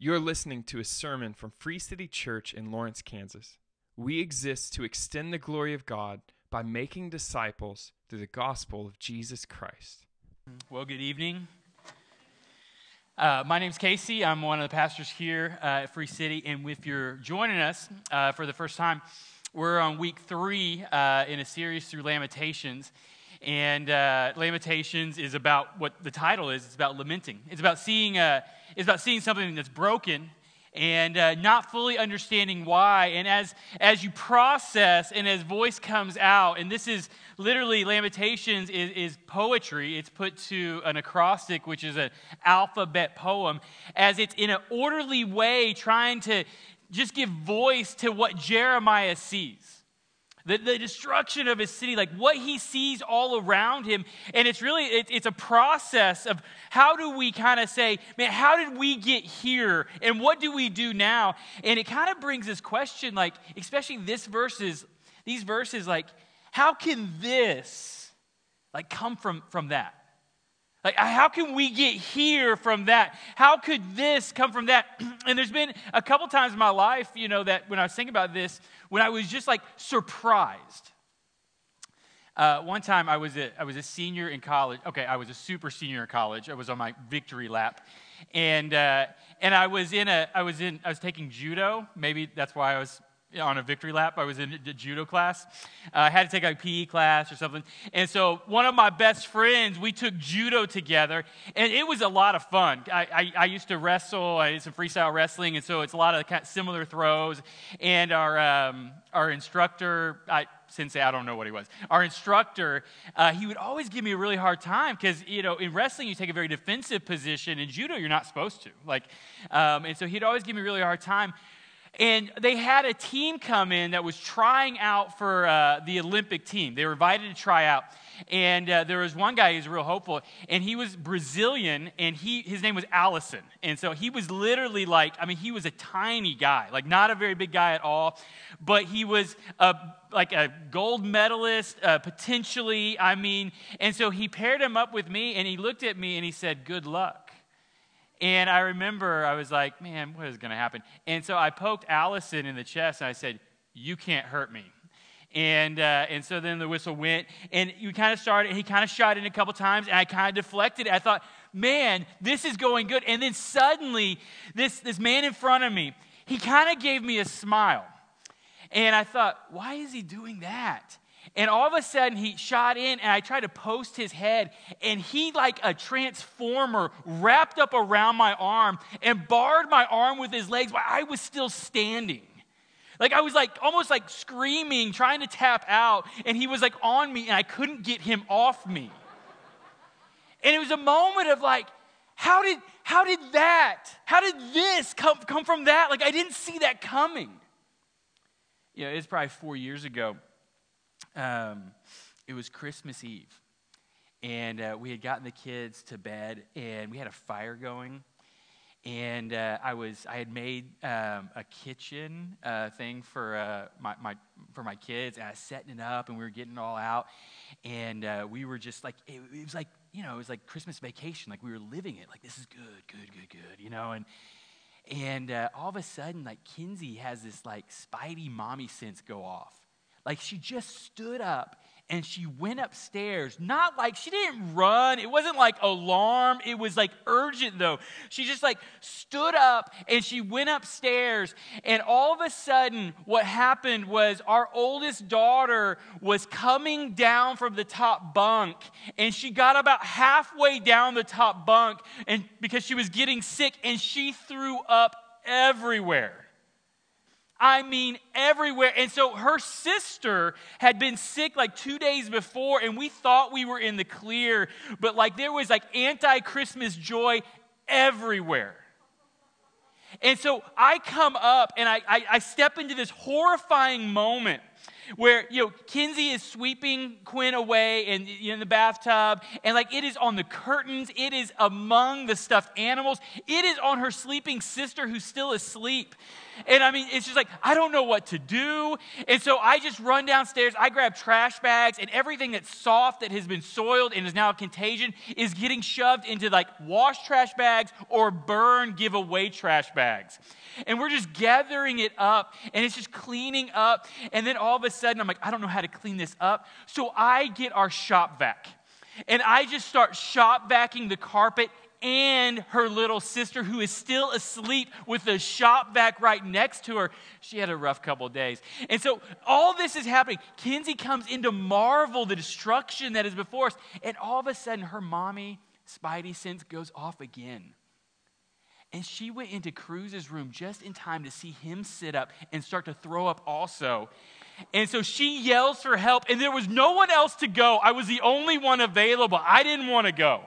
You're listening to a sermon from Free City Church in Lawrence, Kansas. We exist to extend the glory of God by making disciples through the gospel of Jesus Christ. Well, good evening. Uh, my name's Casey. I'm one of the pastors here uh, at Free City. And if you're joining us uh, for the first time, we're on week three uh, in a series through Lamentations. And uh, Lamentations is about what the title is. It's about lamenting. It's about seeing, uh, it's about seeing something that's broken and uh, not fully understanding why. And as, as you process and as voice comes out, and this is literally Lamentations is, is poetry. It's put to an acrostic, which is an alphabet poem, as it's in an orderly way trying to just give voice to what Jeremiah sees the, the destruction of his city, like what he sees all around him. And it's really, it, it's a process of how do we kind of say, man, how did we get here? And what do we do now? And it kind of brings this question, like, especially this verses, these verses, like, how can this, like, come from, from that? Like, how can we get here from that? How could this come from that? And there's been a couple times in my life, you know, that when I was thinking about this, when I was just like surprised. Uh, one time I was, a, I was a senior in college. Okay, I was a super senior in college. I was on my victory lap. And, uh, and I was in a, I was in, I was taking judo. Maybe that's why I was on a victory lap. I was in a judo class. Uh, I had to take a PE class or something. And so one of my best friends, we took judo together, and it was a lot of fun. I, I, I used to wrestle. I did some freestyle wrestling, and so it's a lot of similar throws. And our, um, our instructor, I, sensei, I don't know what he was. Our instructor, uh, he would always give me a really hard time because, you know, in wrestling, you take a very defensive position. In judo, you're not supposed to. Like, um, and so he'd always give me a really hard time. And they had a team come in that was trying out for uh, the Olympic team. They were invited to try out. And uh, there was one guy who was real hopeful, and he was Brazilian, and he, his name was Allison. And so he was literally like, I mean, he was a tiny guy, like not a very big guy at all, but he was a, like a gold medalist, uh, potentially, I mean. And so he paired him up with me, and he looked at me and he said, Good luck. And I remember I was like, man, what is going to happen? And so I poked Allison in the chest and I said, You can't hurt me. And, uh, and so then the whistle went, and you kind of started, he kind of shot in a couple times, and I kind of deflected. It. I thought, man, this is going good. And then suddenly, this, this man in front of me, he kind of gave me a smile. And I thought, why is he doing that? And all of a sudden, he shot in, and I tried to post his head, and he, like a transformer, wrapped up around my arm and barred my arm with his legs while I was still standing. Like I was like almost like screaming, trying to tap out, and he was like on me, and I couldn't get him off me. And it was a moment of like, how did how did that? How did this come, come from that? Like I didn't see that coming. You know, it's probably four years ago um, it was Christmas Eve. And uh, we had gotten the kids to bed, and we had a fire going. And uh, I was I had made um, a kitchen uh, thing for uh, my, my for my kids, and I was setting it up, and we were getting it all out, and uh, we were just like it, it was like you know it was like Christmas vacation, like we were living it, like this is good, good, good, good, you know, and and uh, all of a sudden, like Kinsey has this like spidey mommy sense go off, like she just stood up and she went upstairs. Not like she didn't run. It wasn't like alarm. It was like urgent though. She just like stood up and she went upstairs. And all of a sudden, what happened was our oldest daughter was coming down from the top bunk and she got about halfway down the top bunk and because she was getting sick and she threw up everywhere. I mean, everywhere. And so her sister had been sick like two days before, and we thought we were in the clear, but like there was like anti Christmas joy everywhere. And so I come up and I, I, I, step into this horrifying moment. Where, you know, Kinsey is sweeping Quinn away in, in the bathtub, and like it is on the curtains, it is among the stuffed animals, it is on her sleeping sister who's still asleep. And I mean, it's just like, I don't know what to do. And so I just run downstairs, I grab trash bags, and everything that's soft that has been soiled and is now a contagion is getting shoved into like wash trash bags or burn giveaway trash bags. And we're just gathering it up, and it's just cleaning up. And then all of a sudden, I'm like, I don't know how to clean this up. So I get our shop vac. And I just start shop vacuuming the carpet and her little sister who is still asleep with the shop vac right next to her. She had a rough couple days. And so all this is happening. Kinsey comes in to marvel the destruction that is before us. And all of a sudden, her mommy, Spidey sense, goes off again. And she went into Cruz's room just in time to see him sit up and start to throw up also. And so she yells for help, and there was no one else to go. I was the only one available. I didn't want to go.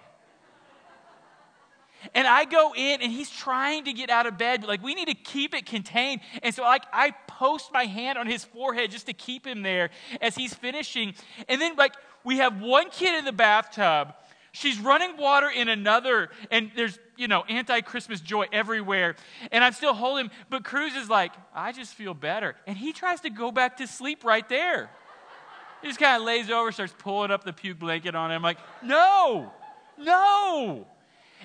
And I go in and he's trying to get out of bed, but like we need to keep it contained. And so like I post my hand on his forehead just to keep him there as he's finishing. And then like we have one kid in the bathtub. She's running water in another, and there's, you know, anti Christmas joy everywhere. And I'm still holding but Cruz is like, I just feel better. And he tries to go back to sleep right there. He just kind of lays over, starts pulling up the puke blanket on him. I'm like, no, no.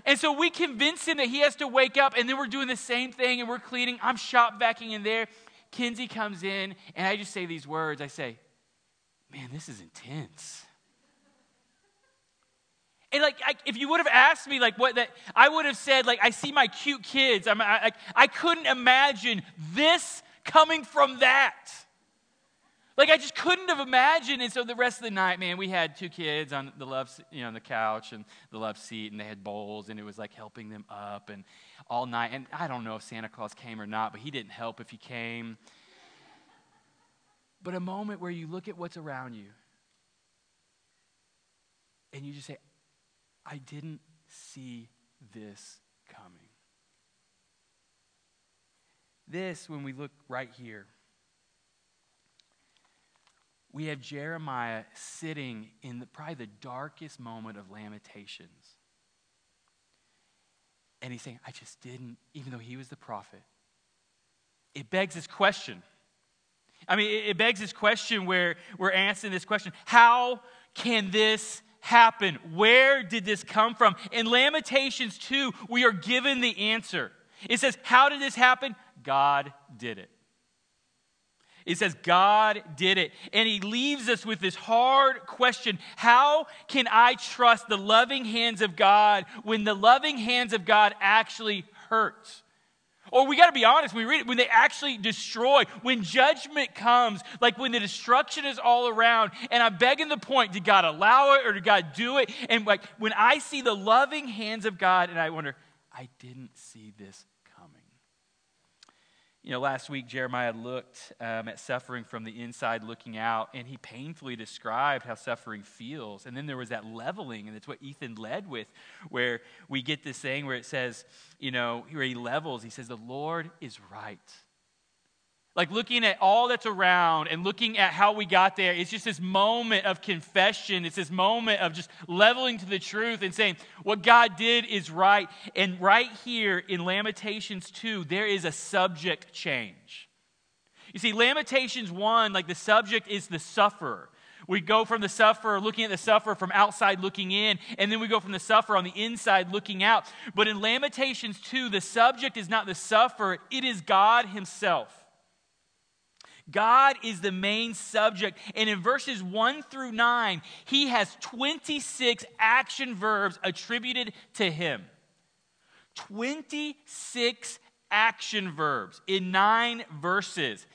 And so we convince him that he has to wake up, and then we're doing the same thing and we're cleaning. I'm shop vacuuming in there. Kinsey comes in, and I just say these words. I say, Man, this is intense. And like, I, if you would have asked me, like, what that, I would have said, like, I see my cute kids. I'm, I, I, I couldn't imagine this coming from that. Like I just couldn't have imagined. And so the rest of the night, man, we had two kids on the love, you know, on the couch and the love seat, and they had bowls, and it was like helping them up and all night. And I don't know if Santa Claus came or not, but he didn't help if he came. But a moment where you look at what's around you and you just say, I didn't see this coming. This, when we look right here, we have Jeremiah sitting in the, probably the darkest moment of Lamentations. And he's saying, I just didn't, even though he was the prophet. It begs this question. I mean, it begs this question where we're answering this question How can this happen? Where did this come from? In Lamentations 2, we are given the answer. It says, How did this happen? God did it. It says God did it. And he leaves us with this hard question How can I trust the loving hands of God when the loving hands of God actually hurt? Or we got to be honest, we read it, when they actually destroy, when judgment comes, like when the destruction is all around, and I'm begging the point, did God allow it or did God do it? And like when I see the loving hands of God, and I wonder, I didn't see this you know, last week Jeremiah looked um, at suffering from the inside looking out, and he painfully described how suffering feels. And then there was that leveling, and that's what Ethan led with, where we get this thing where it says, you know, where he levels, he says, The Lord is right. Like looking at all that's around and looking at how we got there, it's just this moment of confession. It's this moment of just leveling to the truth and saying, what God did is right. And right here in Lamentations 2, there is a subject change. You see, Lamentations 1, like the subject is the sufferer. We go from the sufferer, looking at the sufferer from outside looking in, and then we go from the sufferer on the inside looking out. But in Lamentations 2, the subject is not the sufferer, it is God Himself. God is the main subject. And in verses 1 through 9, he has 26 action verbs attributed to him. 26 action verbs in nine verses.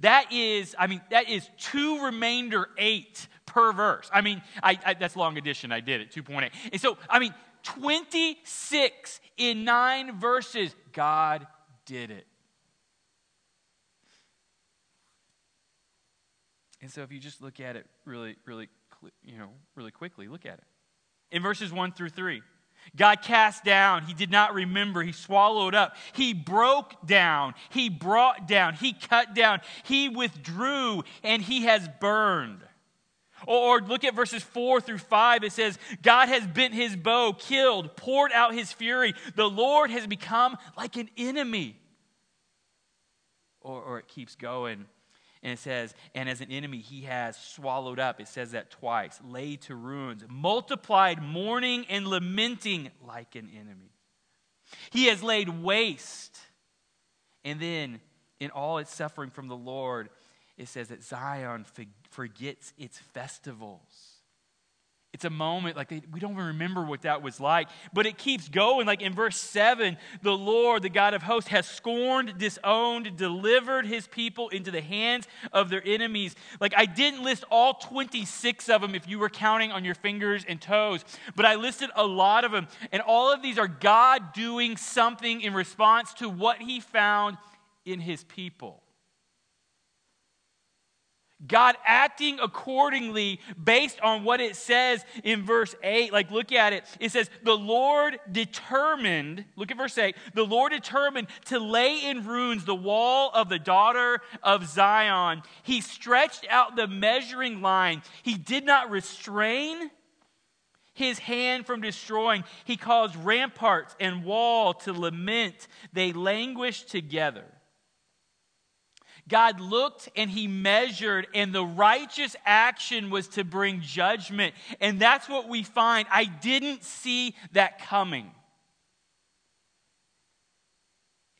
That is, I mean, that is two remainder eight per verse. I mean, I, I, that's long addition. I did it, 2.8. And so, I mean, 26 in nine verses. God did it. And so if you just look at it really, really, you know, really quickly, look at it. In verses 1 through 3, God cast down. He did not remember. He swallowed up. He broke down. He brought down. He cut down. He withdrew and he has burned. Or, look at verses 4 through 5. It says, God has bent his bow, killed, poured out his fury. The Lord has become like an enemy. Or, or it keeps going. And it says, and as an enemy, he has swallowed up. It says that twice, laid to ruins, multiplied mourning and lamenting like an enemy. He has laid waste. And then, in all its suffering from the Lord, it says that Zion forgets its festivals. It's a moment like they, we don't even remember what that was like. But it keeps going. Like in verse 7, the Lord, the God of hosts, has scorned, disowned, delivered his people into the hands of their enemies. Like I didn't list all 26 of them if you were counting on your fingers and toes, but I listed a lot of them. And all of these are God doing something in response to what he found in his people. God acting accordingly based on what it says in verse 8. Like, look at it. It says, The Lord determined, look at verse 8, the Lord determined to lay in ruins the wall of the daughter of Zion. He stretched out the measuring line, He did not restrain his hand from destroying. He caused ramparts and wall to lament. They languished together. God looked and he measured, and the righteous action was to bring judgment. And that's what we find. I didn't see that coming.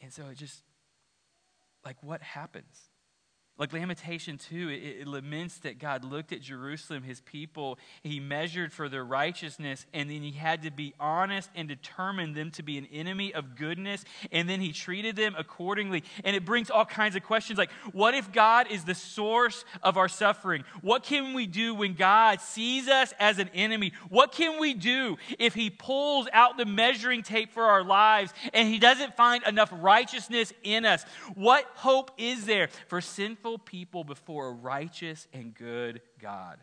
And so it just, like, what happens? Like Lamentation 2, it, it, laments that God looked at Jerusalem, his people, he measured for their righteousness, and then he had to be honest and determine them to be an enemy of goodness, and then he treated them accordingly. And it brings all kinds of questions like, what if God is the source of our suffering? What can we do when God sees us as an enemy? What can we do if he pulls out the measuring tape for our lives and he doesn't find enough righteousness in us? What hope is there for sinful sinful people before a righteous and good God.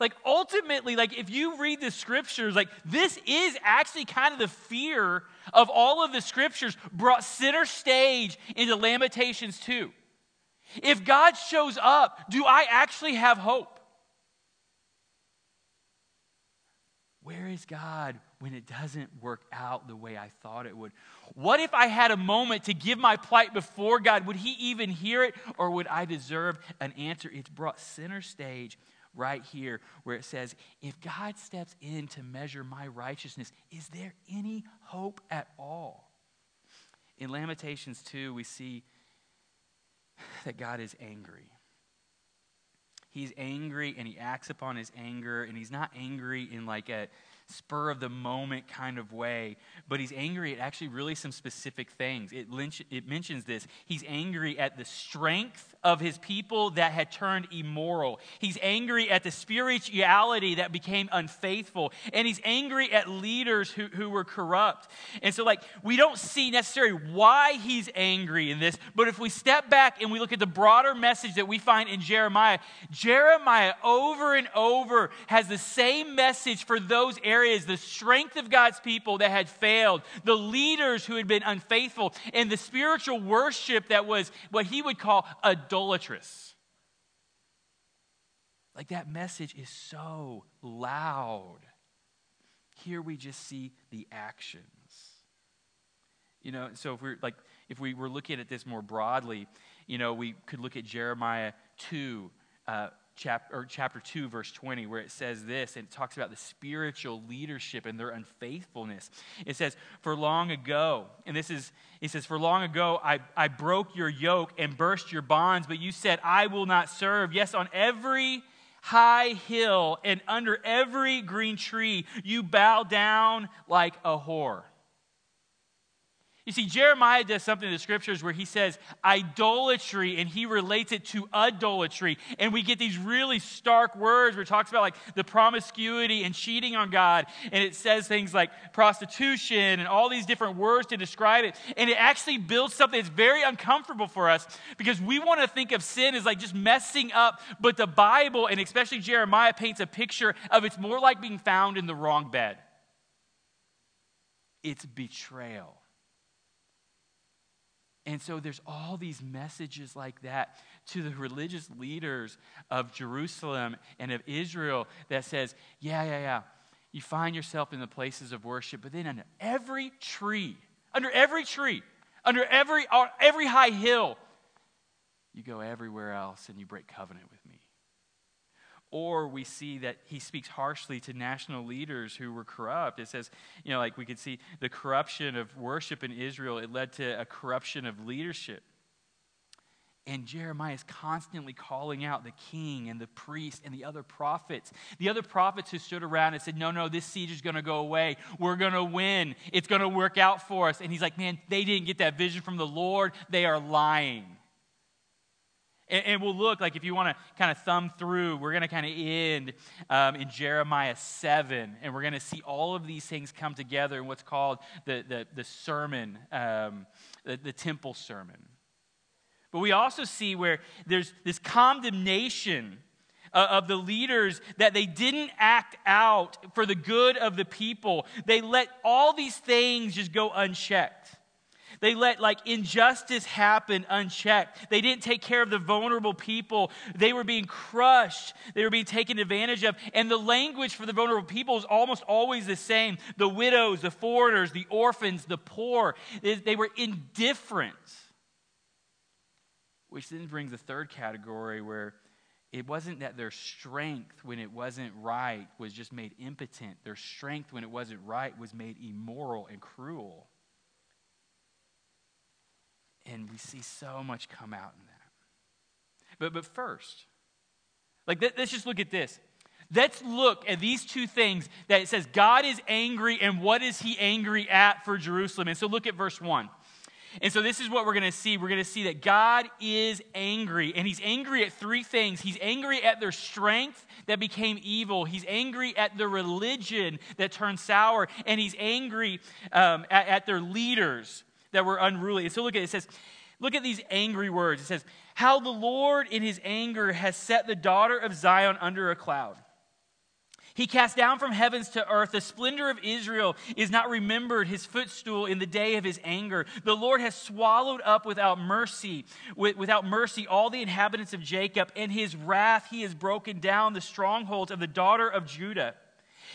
Like ultimately, like if you read the scriptures, like this is actually kind of the fear of all of the scriptures brought center stage into Lamentations 2. If God shows up, do I actually have hope? Where is God when it doesn't work out the way I thought it would? What if I had a moment to give my plight before God? Would He even hear it or would I deserve an answer? It's brought center stage right here where it says, If God steps in to measure my righteousness, is there any hope at all? In Lamentations 2, we see that God is angry. He's angry and he acts upon his anger, and he's not angry in like a spur of the moment kind of way, but he's angry at actually really some specific things. It, it mentions this. He's angry at the strength of his people that had turned immoral. He's angry at the spirituality that became unfaithful. And he's angry at leaders who, who were corrupt. And so, like, we don't see necessarily why he's angry in this, but if we step back and we look at the broader message that we find in Jeremiah, Jeremiah over and over has the same message for those areas the strength of God's people that had failed, the leaders who had been unfaithful, and the spiritual worship that was what he would call idolatrous. Like that message is so loud. Here we just see the actions. You know, so if we're like, if we were looking at this more broadly, you know, we could look at Jeremiah 2, uh, chapter, or chapter 2, verse 20, where it says this, and it talks about the spiritual leadership and their unfaithfulness. It says, For long ago, and this is, it says, For long ago I, I broke your yoke and burst your bonds, but you said, I will not serve. Yes, on every high hill and under every green tree, you bow down like a whore. You see, Jeremiah does something in the scriptures where he says idolatry and he relates it to idolatry. And we get these really stark words where it talks about like the promiscuity and cheating on God. And it says things like prostitution and all these different words to describe it. And it actually builds something that's very uncomfortable for us because we want to think of sin as like just messing up. But the Bible, and especially Jeremiah, paints a picture of it's more like being found in the wrong bed. it's betrayal. And so there's all these messages like that to the religious leaders of Jerusalem and of Israel that says, yeah, yeah, yeah. You find yourself in the places of worship, but then under every tree, under every tree, under every, every high hill, you go everywhere else and you break covenant with me. Or we see that he speaks harshly to national leaders who were corrupt. It says, you know, like we could see the corruption of worship in Israel, it led to a corruption of leadership. And Jeremiah is constantly calling out the king and the priest and the other prophets. The other prophets who stood around and said, No, no, this siege is going to go away. We're going to win. It's going to work out for us. And he's like, Man, they didn't get that vision from the Lord. They are lying. And, and we'll look, like if you want to kind of thumb through, we're going to kind of end um, in Jeremiah 7, and we're going to see all of these things come together in what's called the, the, the sermon, um, the, the temple sermon. But we also see where there's this condemnation of the leaders that they didn't act out for the good of the people. They let all these things just go unchecked. They let like injustice happen unchecked. They didn't take care of the vulnerable people. They were being crushed. They were being taken advantage of. And the language for the vulnerable people is almost always the same the widows, the foreigners, the orphans, the poor. They were indifferent. Which then brings a third category where it wasn't that their strength when it wasn't right was just made impotent. Their strength when it wasn't right was made immoral and cruel. And we see so much come out in that. But, but first, like, let's just look at this. Let's look at these two things that it says God is angry, and what is he angry at for Jerusalem? And so look at verse 1. And so this is what we're going to see. We're going to see that God is angry, and he's angry at three things. He's angry at their strength that became evil, he's angry at their religion that turned sour, and he's angry um, at, at their leaders that were unruly. And so look at it. It says, look at these angry words. It says, How the Lord in his anger has set the daughter of Zion under a cloud. He cast down from heavens to earth. The splendor of Israel is not remembered, his footstool in the day of his anger. The Lord has swallowed up without mercy, without mercy, all the inhabitants of Jacob. In his wrath, he has broken down the strongholds of the daughter of Judah.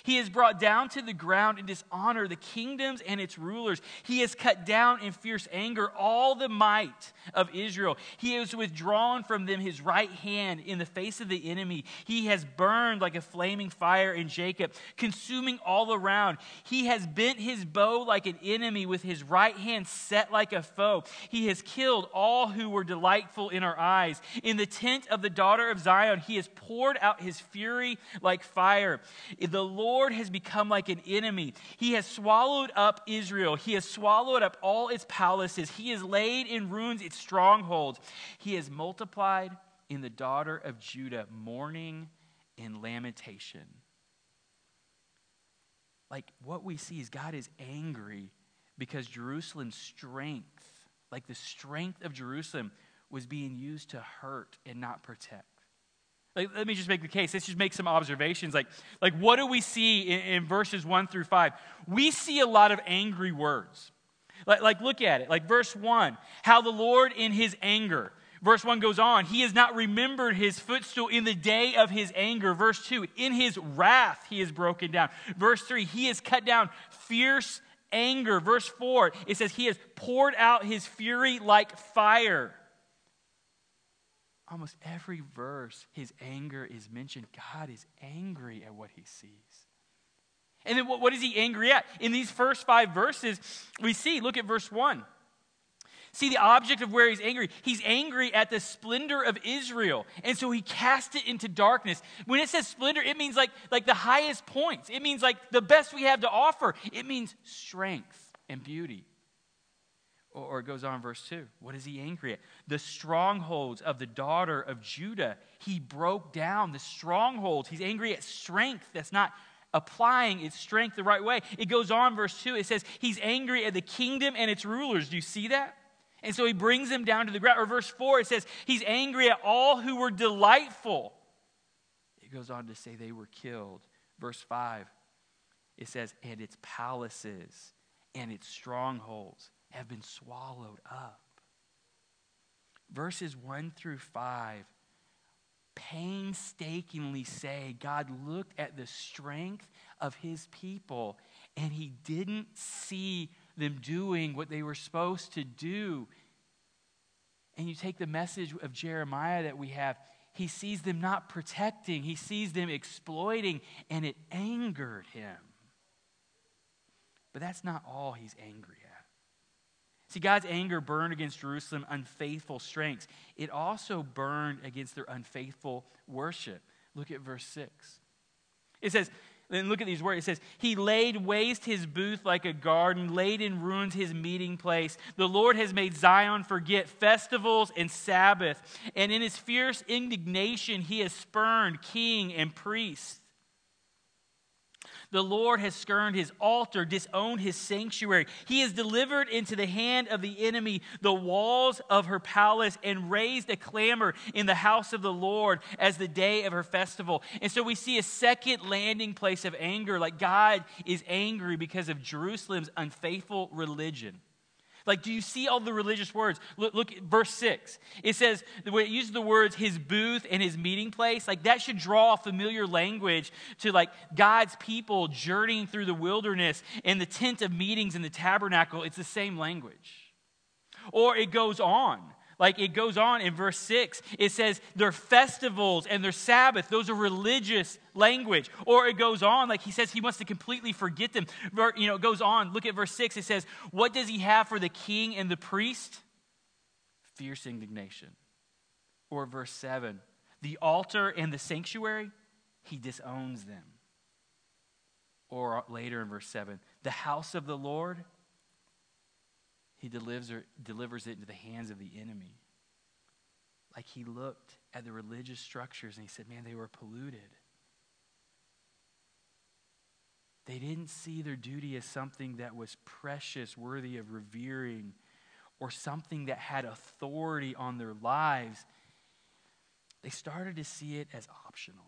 He has brought down to the ground in dishonor the kingdoms and its rulers. He has cut down in fierce anger all the might of Israel. He has withdrawn from them his right hand in the face of the enemy. He has burned like a flaming fire in Jacob, consuming all around. He has bent his bow like an enemy with his right hand set like a foe. He has killed all who were delightful in our eyes. In the tent of the daughter of Zion, he has poured out his fury like fire. The Lord Lord has become like an enemy. He has swallowed up Israel. He has swallowed up all its palaces. He has laid in ruins its strongholds. He has multiplied in the daughter of Judah mourning and lamentation. Like what we see is God is angry because Jerusalem's strength, like the strength of Jerusalem, was being used to hurt and not protect. Like, let me just make the case. Let's just make some observations. Like, like what do we see in, in verses 1 through 5? We see a lot of angry words. Like, like, look at it. Like, verse 1 how the Lord in his anger. Verse 1 goes on, he has not remembered his footstool in the day of his anger. Verse 2, in his wrath he is broken down. Verse 3, he has cut down fierce anger. Verse 4, it says he has poured out his fury like fire almost every verse, his anger is mentioned. God is angry at what he sees. And then what, what is he angry at? In these first five verses, we see, look at verse 1. See the object of where he's angry. He's angry at the splendor of Israel. And so he cast it into darkness. When it says splendor, it means like, like the highest points. It means like the best we have to offer. It means strength and beauty. Or it goes on, verse 2. What is he angry at? The strongholds of the daughter of Judah. He broke down the strongholds. He's angry at strength that's not applying its strength the right way. It goes on, verse 2. It says, He's angry at the kingdom and its rulers. Do you see that? And so he brings them down to the ground. Or verse 4, it says, He's angry at all who were delightful. It goes on to say they were killed. Verse 5, it says, And its palaces and its strongholds have been swallowed up. Verses 1 through 5 painstakingly say God looked at the strength of his people and he didn't see them doing what they were supposed to do. And you take the message of Jeremiah that we have, he sees them not protecting, he sees them exploiting, and it angered him. But that's not all he's angry at. See, God's anger burned against Jerusalem unfaithful strengths. It also burned against their unfaithful worship. Look at verse 6. It says, then look at these words. It says, He laid waste his booth like a garden, laid in ruins his meeting place. The Lord has made Zion forget festivals and Sabbath. And in his fierce indignation, he has spurned king and priest. The Lord has scorned his altar, disowned his sanctuary. He has delivered into the hand of the enemy the walls of her palace and raised a clamor in the house of the Lord as the day of her festival. And so we see a second landing place of anger, like God is angry because of Jerusalem's unfaithful religion. Like, do you see all the religious words? Look, look at verse 6. It says, it uses the words his booth and his meeting place, like that should draw familiar language to like God's people journeying through the wilderness and the tent of meetings in the tabernacle. It's the same language. Or it goes on. Like it goes on in verse 6, it says their festivals and their Sabbath, those are religious language. Or it goes on, like he says he wants to completely forget them. You know, it goes on. Look at verse 6. It says, What does he have for the king and the priest? Fierce indignation. Or verse 7, the altar and the sanctuary, he disowns them. Or later in verse 7, the house of the Lord, he delivers, delivers it into the hands of the enemy. Like he looked at the religious structures and he said, man, they were polluted. They didn't see their duty as something that was precious, worthy of revering, or something that had authority on their lives. They started to see it as optional.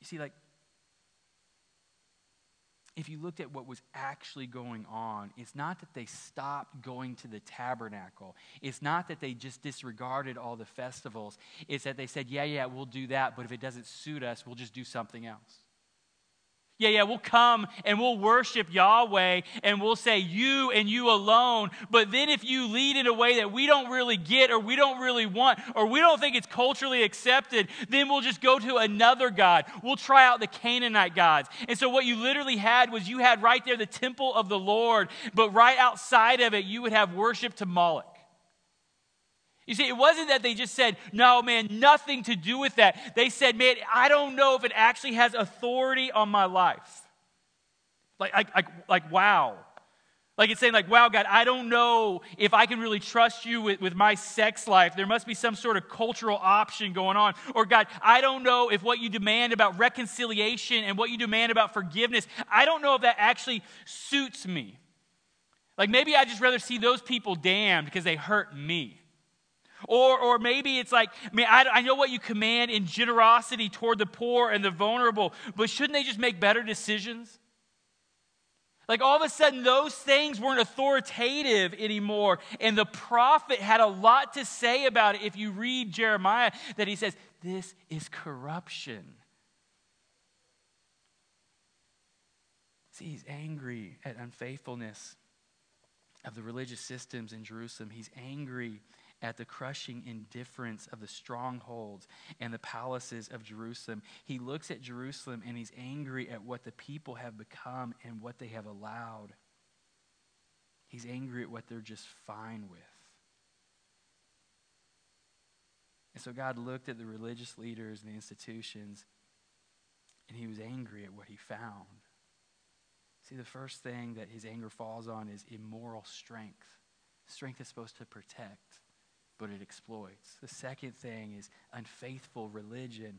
You see, like, if you looked at what was actually going on, it's not that they stopped going to the tabernacle. It's not that they just disregarded all the festivals. It's that they said, yeah, yeah, we'll do that, but if it doesn't suit us, we'll just do something else. Yeah, yeah, we'll come and we'll worship Yahweh and we'll say you and you alone. But then if you lead in a way that we don't really get or we don't really want or we don't think it's culturally accepted, then we'll just go to another God. We'll try out the Canaanite gods. And so what you literally had was you had right there the temple of the Lord, but right outside of it, you would have worship to Moloch. You see, it wasn't that they just said, no, man, nothing to do with that. They said, man, I don't know if it actually has authority on my life. Like, like, like, like wow. Like it's saying, like, wow, God, I don't know if I can really trust you with, with my sex life. There must be some sort of cultural option going on. Or, God, I don't know if what you demand about reconciliation and what you demand about forgiveness, I don't know if that actually suits me. Like maybe I'd just rather see those people damned because they hurt me. Or, or maybe it's like, I mean, I, I know what you command in generosity toward the poor and the vulnerable, but shouldn't they just make better decisions? Like all of a sudden, those things weren't authoritative anymore. And the prophet had a lot to say about it. If you read Jeremiah, that he says, This is corruption. See, he's angry at unfaithfulness of the religious systems in Jerusalem. He's angry at the crushing indifference of the strongholds and the palaces of Jerusalem. He looks at Jerusalem and he's angry at what the people have become and what they have allowed. He's angry at what they're just fine with. And so God looked at the religious leaders and the institutions and he was angry at what he found. See, the first thing that his anger falls on is immoral strength. Strength is supposed to protect but it exploits. The second thing is unfaithful religion.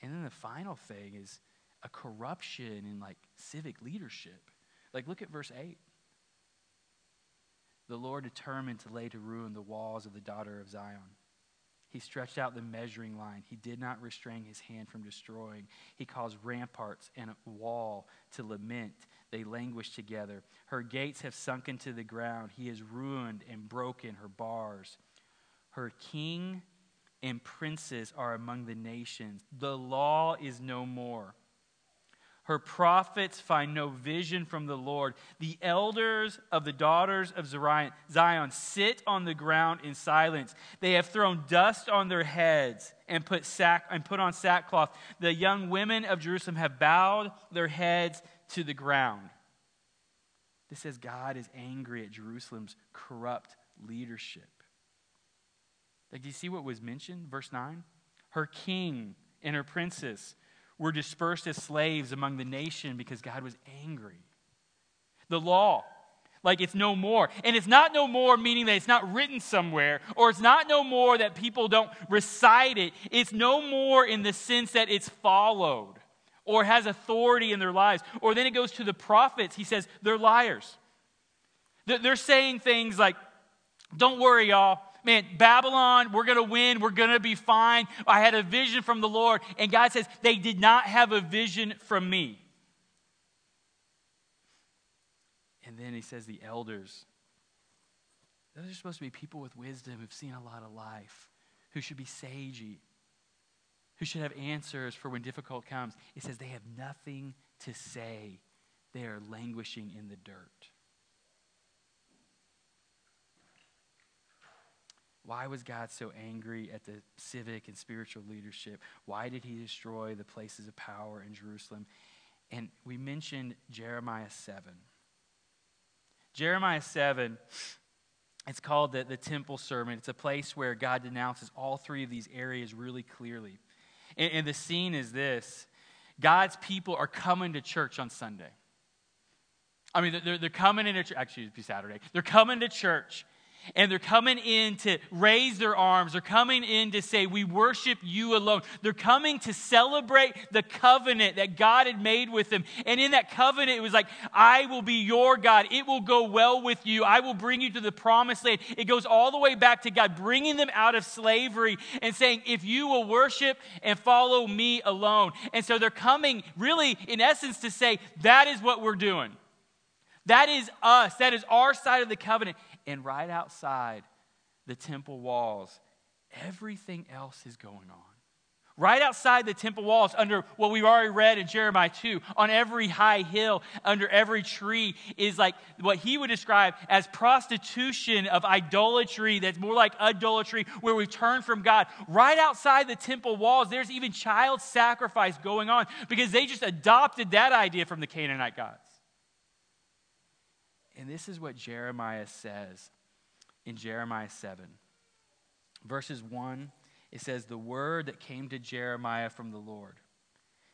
And then the final thing is a corruption in like civic leadership. Like look at verse 8. The Lord determined to lay to ruin the walls of the daughter of Zion. He stretched out the measuring line. He did not restrain his hand from destroying. He caused ramparts and a wall to lament. They languish together. Her gates have sunk into the ground. He has ruined and broken her bars. Her king and princes are among the nations. The law is no more. Her prophets find no vision from the Lord. The elders of the daughters of Zion sit on the ground in silence. They have thrown dust on their heads and put, sack, and put on sackcloth. The young women of Jerusalem have bowed their heads to the ground. This says God is angry at Jerusalem's corrupt leadership. Like, do you see what was mentioned? Verse 9? Her king and her princes were dispersed as slaves among the nation because God was angry. The law, like it's no more. And it's not no more meaning that it's not written somewhere, or it's not no more that people don't recite it. It's no more in the sense that it's followed or has authority in their lives. Or then it goes to the prophets. He says they're liars. They're saying things like, don't worry, y'all man, Babylon, we're going to win. We're going to be fine. I had a vision from the Lord. And God says, they did not have a vision from me. And then he says, the elders. Those are supposed to be people with wisdom who've seen a lot of life, who should be sagey, who should have answers for when difficult comes. It says they have nothing to say. They are languishing in the dirt. Why was God so angry at the civic and spiritual leadership? Why did he destroy the places of power in Jerusalem? And we mentioned Jeremiah 7. Jeremiah 7, it's called the, the temple sermon. It's a place where God denounces all three of these areas really clearly. And, and the scene is this God's people are coming to church on Sunday. I mean, they're, they're coming into church. Actually, it'd be Saturday. They're coming to church and they're coming in to raise their arms. They're coming in to say, We worship you alone. They're coming to celebrate the covenant that God had made with them. And in that covenant, it was like, I will be your God. It will go well with you. I will bring you to the promised land. It goes all the way back to God bringing them out of slavery and saying, If you will worship and follow me alone. And so they're coming, really, in essence, to say, That is what we're doing. That is us. That is our side of the covenant. And right outside the temple walls, everything else is going on. Right outside the temple walls, under what we've already read in Jeremiah 2, on every high hill, under every tree, is like what he would describe as prostitution of idolatry that's more like idolatry, where we turn from God. Right outside the temple walls, there's even child sacrifice going on because they just adopted that idea from the Canaanite gods. And this is what Jeremiah says in Jeremiah 7. Verses 1, it says, The word that came to Jeremiah from the Lord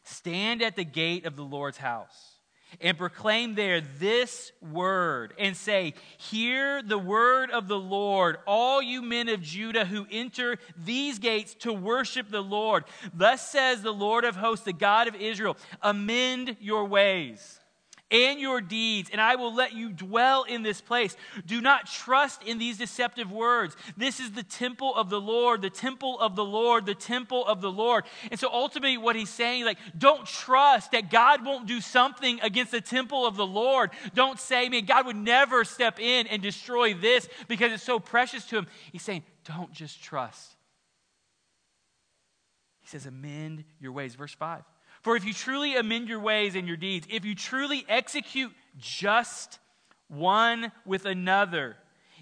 Stand at the gate of the Lord's house and proclaim there this word and say, Hear the word of the Lord, all you men of Judah who enter these gates to worship the Lord. Thus says the Lord of hosts, the God of Israel, amend your ways and your deeds, and I will let you dwell in this place. Do not trust in these deceptive words. This is the temple of the Lord, the temple of the Lord, the temple of the Lord. And so ultimately, what he's saying, like, don't trust that God won't do something against the temple of the Lord. Don't say, man, God would never step in and destroy this because it's so precious to him. He's saying, don't just trust. He says, amend your ways. Verse 5. For if you truly amend your ways and your deeds, if you truly execute just one with another,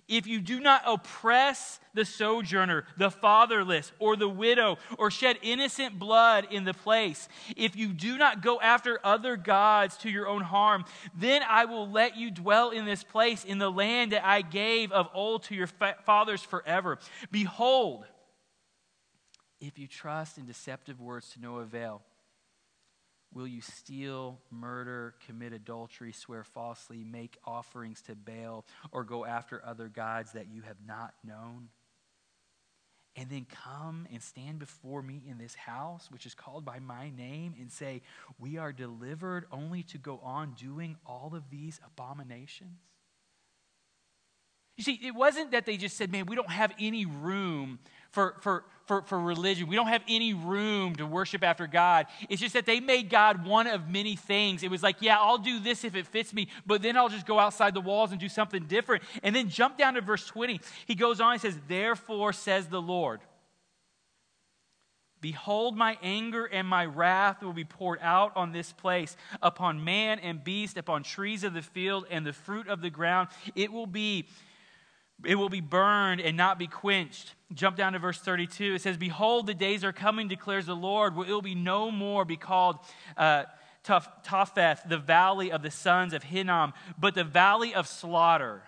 if you do not oppress the sojourner, the fatherless, or the widow, or shed innocent blood in the place, if you do not go after other gods to your own harm, then I will let you dwell in this place, in the land that I gave of old to your fathers forever. Behold, if you trust in deceptive words to no avail, Will you steal, murder, commit adultery, swear falsely, make offerings to Baal, or go after other gods that you have not known? And then come and stand before me in this house, which is called by my name, and say, We are delivered only to go on doing all of these abominations? You see, it wasn't that they just said, man, we don't have any room for, for, for, for religion. We don't have any room to worship after God. It's just that they made God one of many things. It was like, yeah, I'll do this if it fits me, but then I'll just go outside the walls and do something different. And then jump down to verse 20. He goes on, he says, Therefore says the Lord. Behold, my anger and my wrath will be poured out on this place, upon man and beast, upon trees of the field and the fruit of the ground. It will be it will be burned and not be quenched. Jump down to verse 32. It says, Behold, the days are coming, declares the Lord, where it will be no more be called uh, Topheth, the valley of the sons of Hinnom, but the valley of slaughter.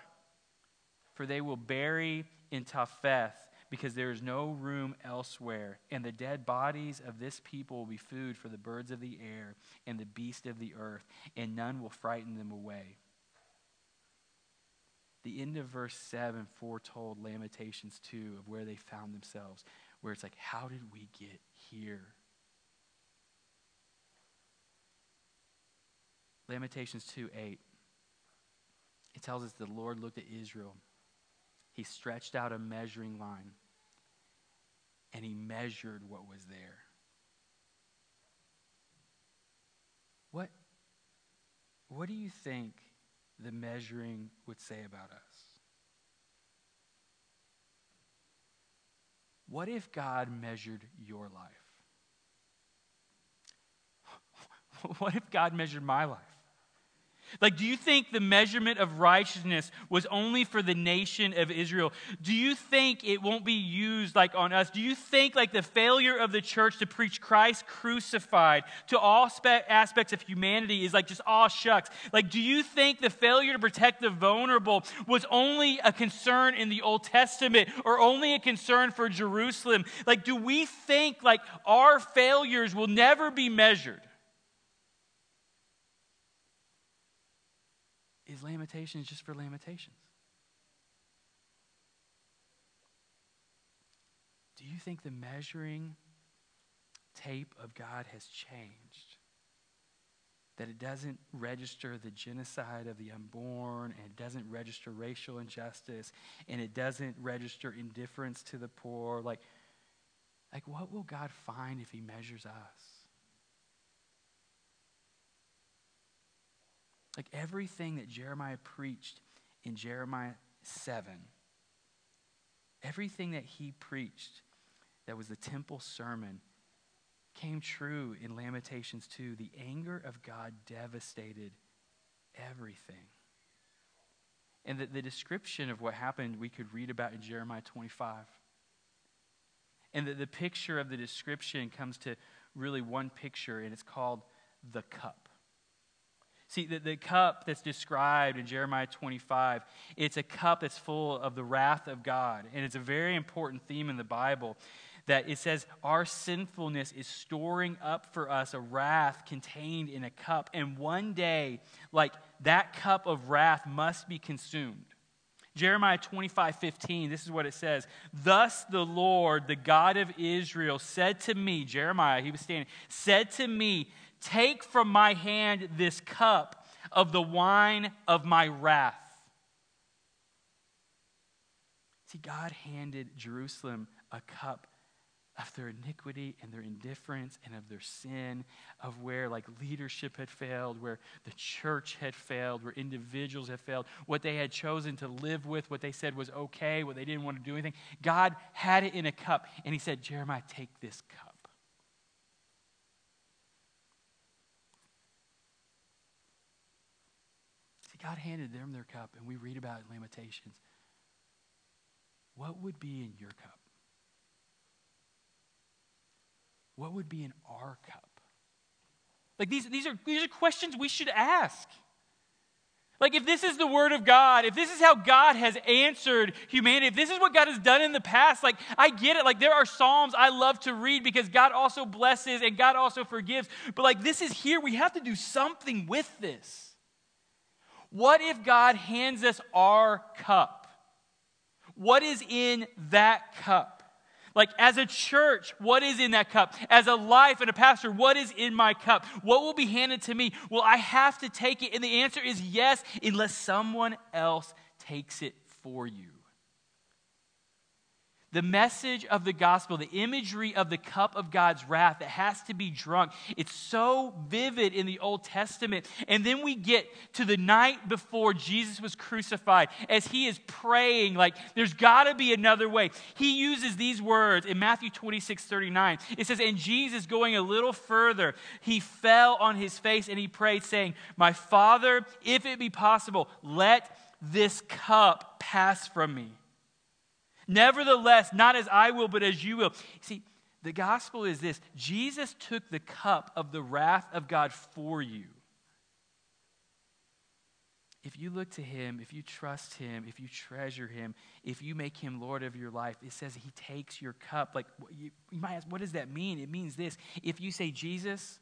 For they will bury in Topheth, because there is no room elsewhere. And the dead bodies of this people will be food for the birds of the air and the beasts of the earth, and none will frighten them away. The end of verse 7 foretold Lamentations 2 of where they found themselves, where it's like, how did we get here? Lamentations 2 8. It tells us the Lord looked at Israel. He stretched out a measuring line and he measured what was there. What, what do you think the measuring would say about us. What if God measured your life? What if God measured my life? Like, do you think the measurement of righteousness was only for the nation of Israel? Do you think it won't be used like on us? Do you think like the failure of the church to preach Christ crucified to all spe- aspects of humanity is like just all shucks? Like, do you think the failure to protect the vulnerable was only a concern in the Old Testament or only a concern for Jerusalem? Like, do we think like our failures will never be measured? Is lamentations just for lamentations? Do you think the measuring tape of God has changed? That it doesn't register the genocide of the unborn, and it doesn't register racial injustice, and it doesn't register indifference to the poor. Like, like what will God find if He measures us? Like everything that Jeremiah preached in Jeremiah 7, everything that he preached that was the temple sermon came true in Lamentations 2. The anger of God devastated everything. And the, the description of what happened we could read about in Jeremiah 25. And the, the picture of the description comes to really one picture, and it's called the cup. See, the, the cup that's described in Jeremiah 25, it's a cup that's full of the wrath of God. And it's a very important theme in the Bible that it says our sinfulness is storing up for us a wrath contained in a cup. And one day, like that cup of wrath must be consumed. Jeremiah 25, 15, this is what it says. Thus the Lord, the God of Israel, said to me, Jeremiah, he was standing, said to me, Take from my hand this cup of the wine of my wrath. See, God handed Jerusalem a cup of their iniquity and their indifference and of their sin, of where like leadership had failed, where the church had failed, where individuals had failed, what they had chosen to live with, what they said was okay, what they didn't want to do anything. God had it in a cup, and He said, Jeremiah, take this cup. God handed them their cup, and we read about in Lamentations. What would be in your cup? What would be in our cup? Like these, these, are, these are questions we should ask. Like, if this is the Word of God, if this is how God has answered humanity, if this is what God has done in the past, like, I get it. Like, there are Psalms I love to read because God also blesses and God also forgives. But, like, this is here. We have to do something with this. What if God hands us our cup? What is in that cup? Like, as a church, what is in that cup? As a life and a pastor, what is in my cup? What will be handed to me? Well, I have to take it? And the answer is yes, unless someone else takes it for you. The message of the gospel, the imagery of the cup of God's wrath that has to be drunk, it's so vivid in the Old Testament. And then we get to the night before Jesus was crucified as he is praying, like, there's got to be another way. He uses these words in Matthew 26 39. It says, And Jesus, going a little further, he fell on his face and he prayed, saying, My Father, if it be possible, let this cup pass from me. Nevertheless, not as I will, but as you will. See, the gospel is this Jesus took the cup of the wrath of God for you. If you look to him, if you trust him, if you treasure him, if you make him Lord of your life, it says he takes your cup. Like, you, you might ask, what does that mean? It means this. If you say, Jesus,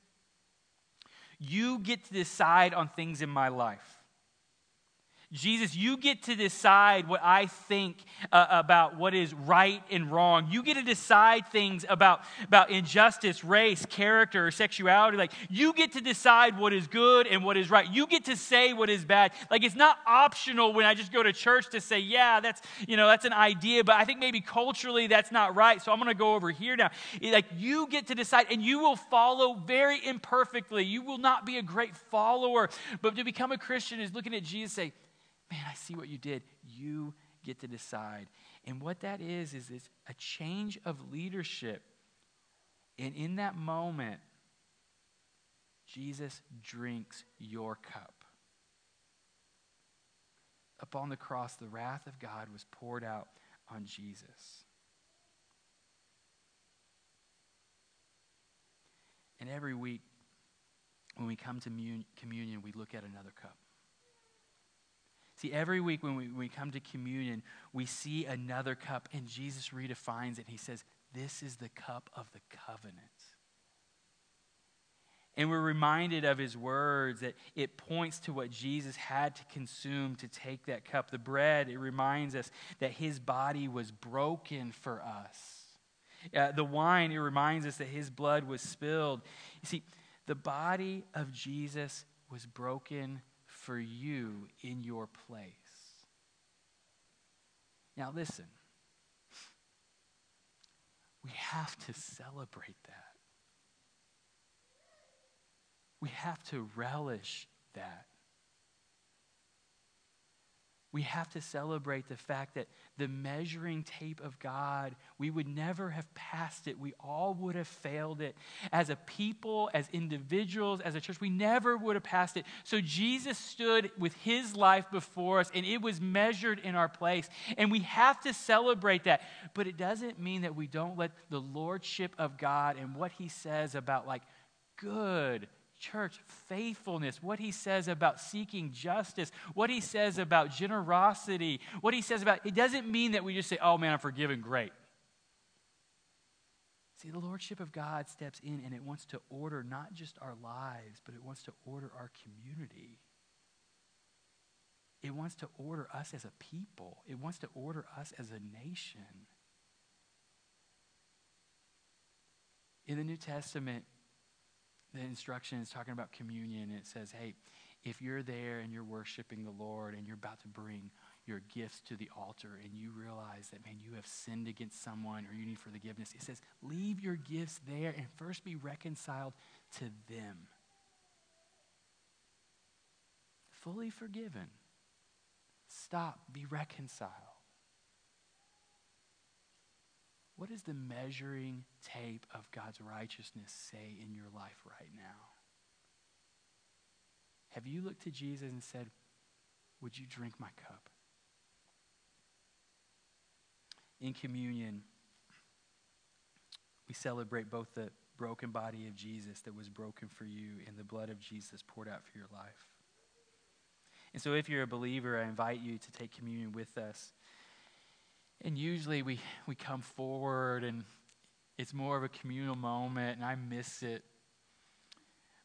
you get to decide on things in my life. Jesus, you get to decide what I think uh, about what is right and wrong. You get to decide things about, about injustice, race, character, sexuality. Like, you get to decide what is good and what is right. You get to say what is bad. Like, it's not optional when I just go to church to say, yeah, that's, you know, that's an idea, but I think maybe culturally that's not right, so I'm going to go over here now. Like, you get to decide, and you will follow very imperfectly. You will not be a great follower, but to become a Christian is looking at Jesus say, man, I see what you did. You get to decide. And what that is, is it's a change of leadership. And in that moment, Jesus drinks your cup. Upon the cross, the wrath of God was poured out on Jesus. And every week, when we come to communion, we look at another cup. See, every week when we, when we come to communion, we see another cup, and Jesus redefines it. He says, This is the cup of the covenant. And we're reminded of his words that it points to what Jesus had to consume to take that cup. The bread, it reminds us that his body was broken for us. Uh, the wine, it reminds us that his blood was spilled. You see, the body of Jesus was broken for you in your place. Now, listen, we have to celebrate that. We have to relish that we have to celebrate the fact that the measuring tape of God, we would never have passed it. We all would have failed it. As a people, as individuals, as a church, we never would have passed it. So Jesus stood with his life before us, and it was measured in our place. And we have to celebrate that. But it doesn't mean that we don't let the lordship of God and what he says about, like, good church faithfulness, what he says about seeking justice, what he says about generosity, what he says about it doesn't mean that we just say, oh man, I'm forgiven, great. See, the Lordship of God steps in and it wants to order not just our lives, but it wants to order our community. It wants to order us as a people, it wants to order us as a nation. In the New Testament, the instruction is talking about communion. It says, hey, if you're there and you're worshiping the Lord and you're about to bring your gifts to the altar and you realize that, man, you have sinned against someone or you need forgiveness, it says, leave your gifts there and first be reconciled to them. Fully forgiven. Stop, be reconciled. What does the measuring tape of God's righteousness say in your life right now? Have you looked to Jesus and said, Would you drink my cup? In communion, we celebrate both the broken body of Jesus that was broken for you and the blood of Jesus poured out for your life. And so, if you're a believer, I invite you to take communion with us. And usually we, we come forward and it's more of a communal moment, and I miss it.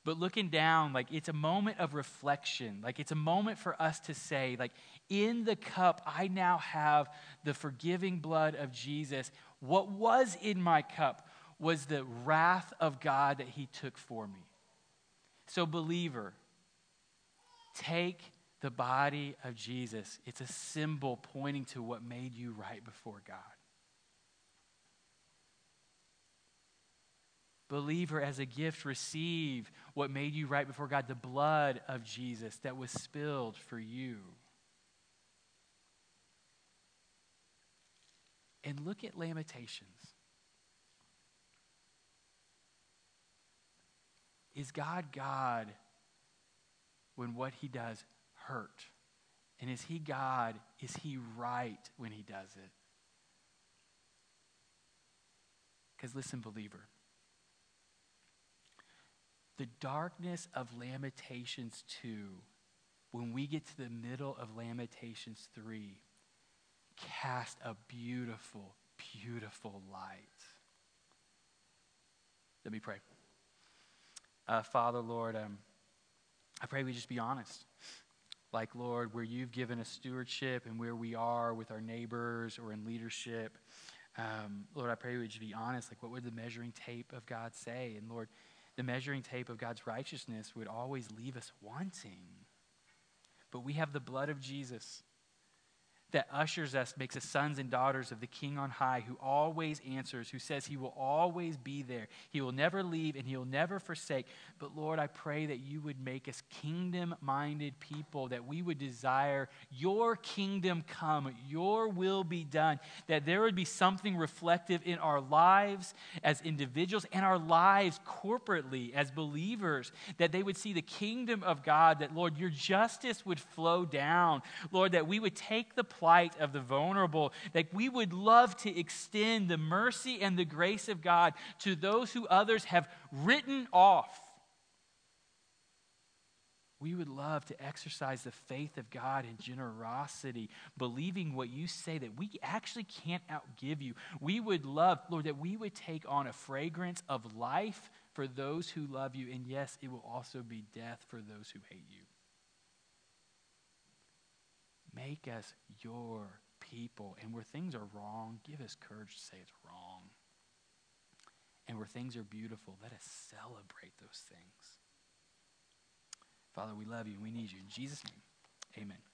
But looking down, like it's a moment of reflection. Like it's a moment for us to say, like, in the cup, I now have the forgiving blood of Jesus. What was in my cup was the wrath of God that he took for me. So, believer, take the body of Jesus. It's a symbol pointing to what made you right before God. Believer, as a gift, receive what made you right before God the blood of Jesus that was spilled for you. And look at Lamentations. Is God God when what he does hurt? And is he God? Is he right when he does it? Because listen, believer, the darkness of Lamentations 2, when we get to the middle of Lamentations 3, cast a beautiful, beautiful light. Let me pray. Uh, Father, Lord, um, I pray we just be honest. Like, Lord, where you've given us stewardship and where we are with our neighbors or in leadership, um, Lord, I pray we just be honest. Like, what would the measuring tape of God say? And Lord, the measuring tape of God's righteousness would always leave us wanting. But we have the blood of Jesus that ushers us, makes us sons and daughters of the King on high, who always answers, who says he will always be there. He will never leave and he will never forsake. But Lord, I pray that you would make us kingdom minded people, that we would desire your kingdom come, your will be done, that there would be something reflective in our lives as individuals and our lives corporately as believers, that they would see the kingdom of God, that Lord, your justice would flow down. Lord, that we would take the plight of the vulnerable, that we would love to extend the mercy and the grace of God to those who others have written off. We would love to exercise the faith of God in generosity, believing what you say that we actually can't outgive you. We would love, Lord, that we would take on a fragrance of life for those who love you. And yes, it will also be death for those who hate you. Make us your people. And where things are wrong, give us courage to say it's wrong. And where things are beautiful, let us celebrate those things. Father, we love you we need you. In Jesus' name, amen.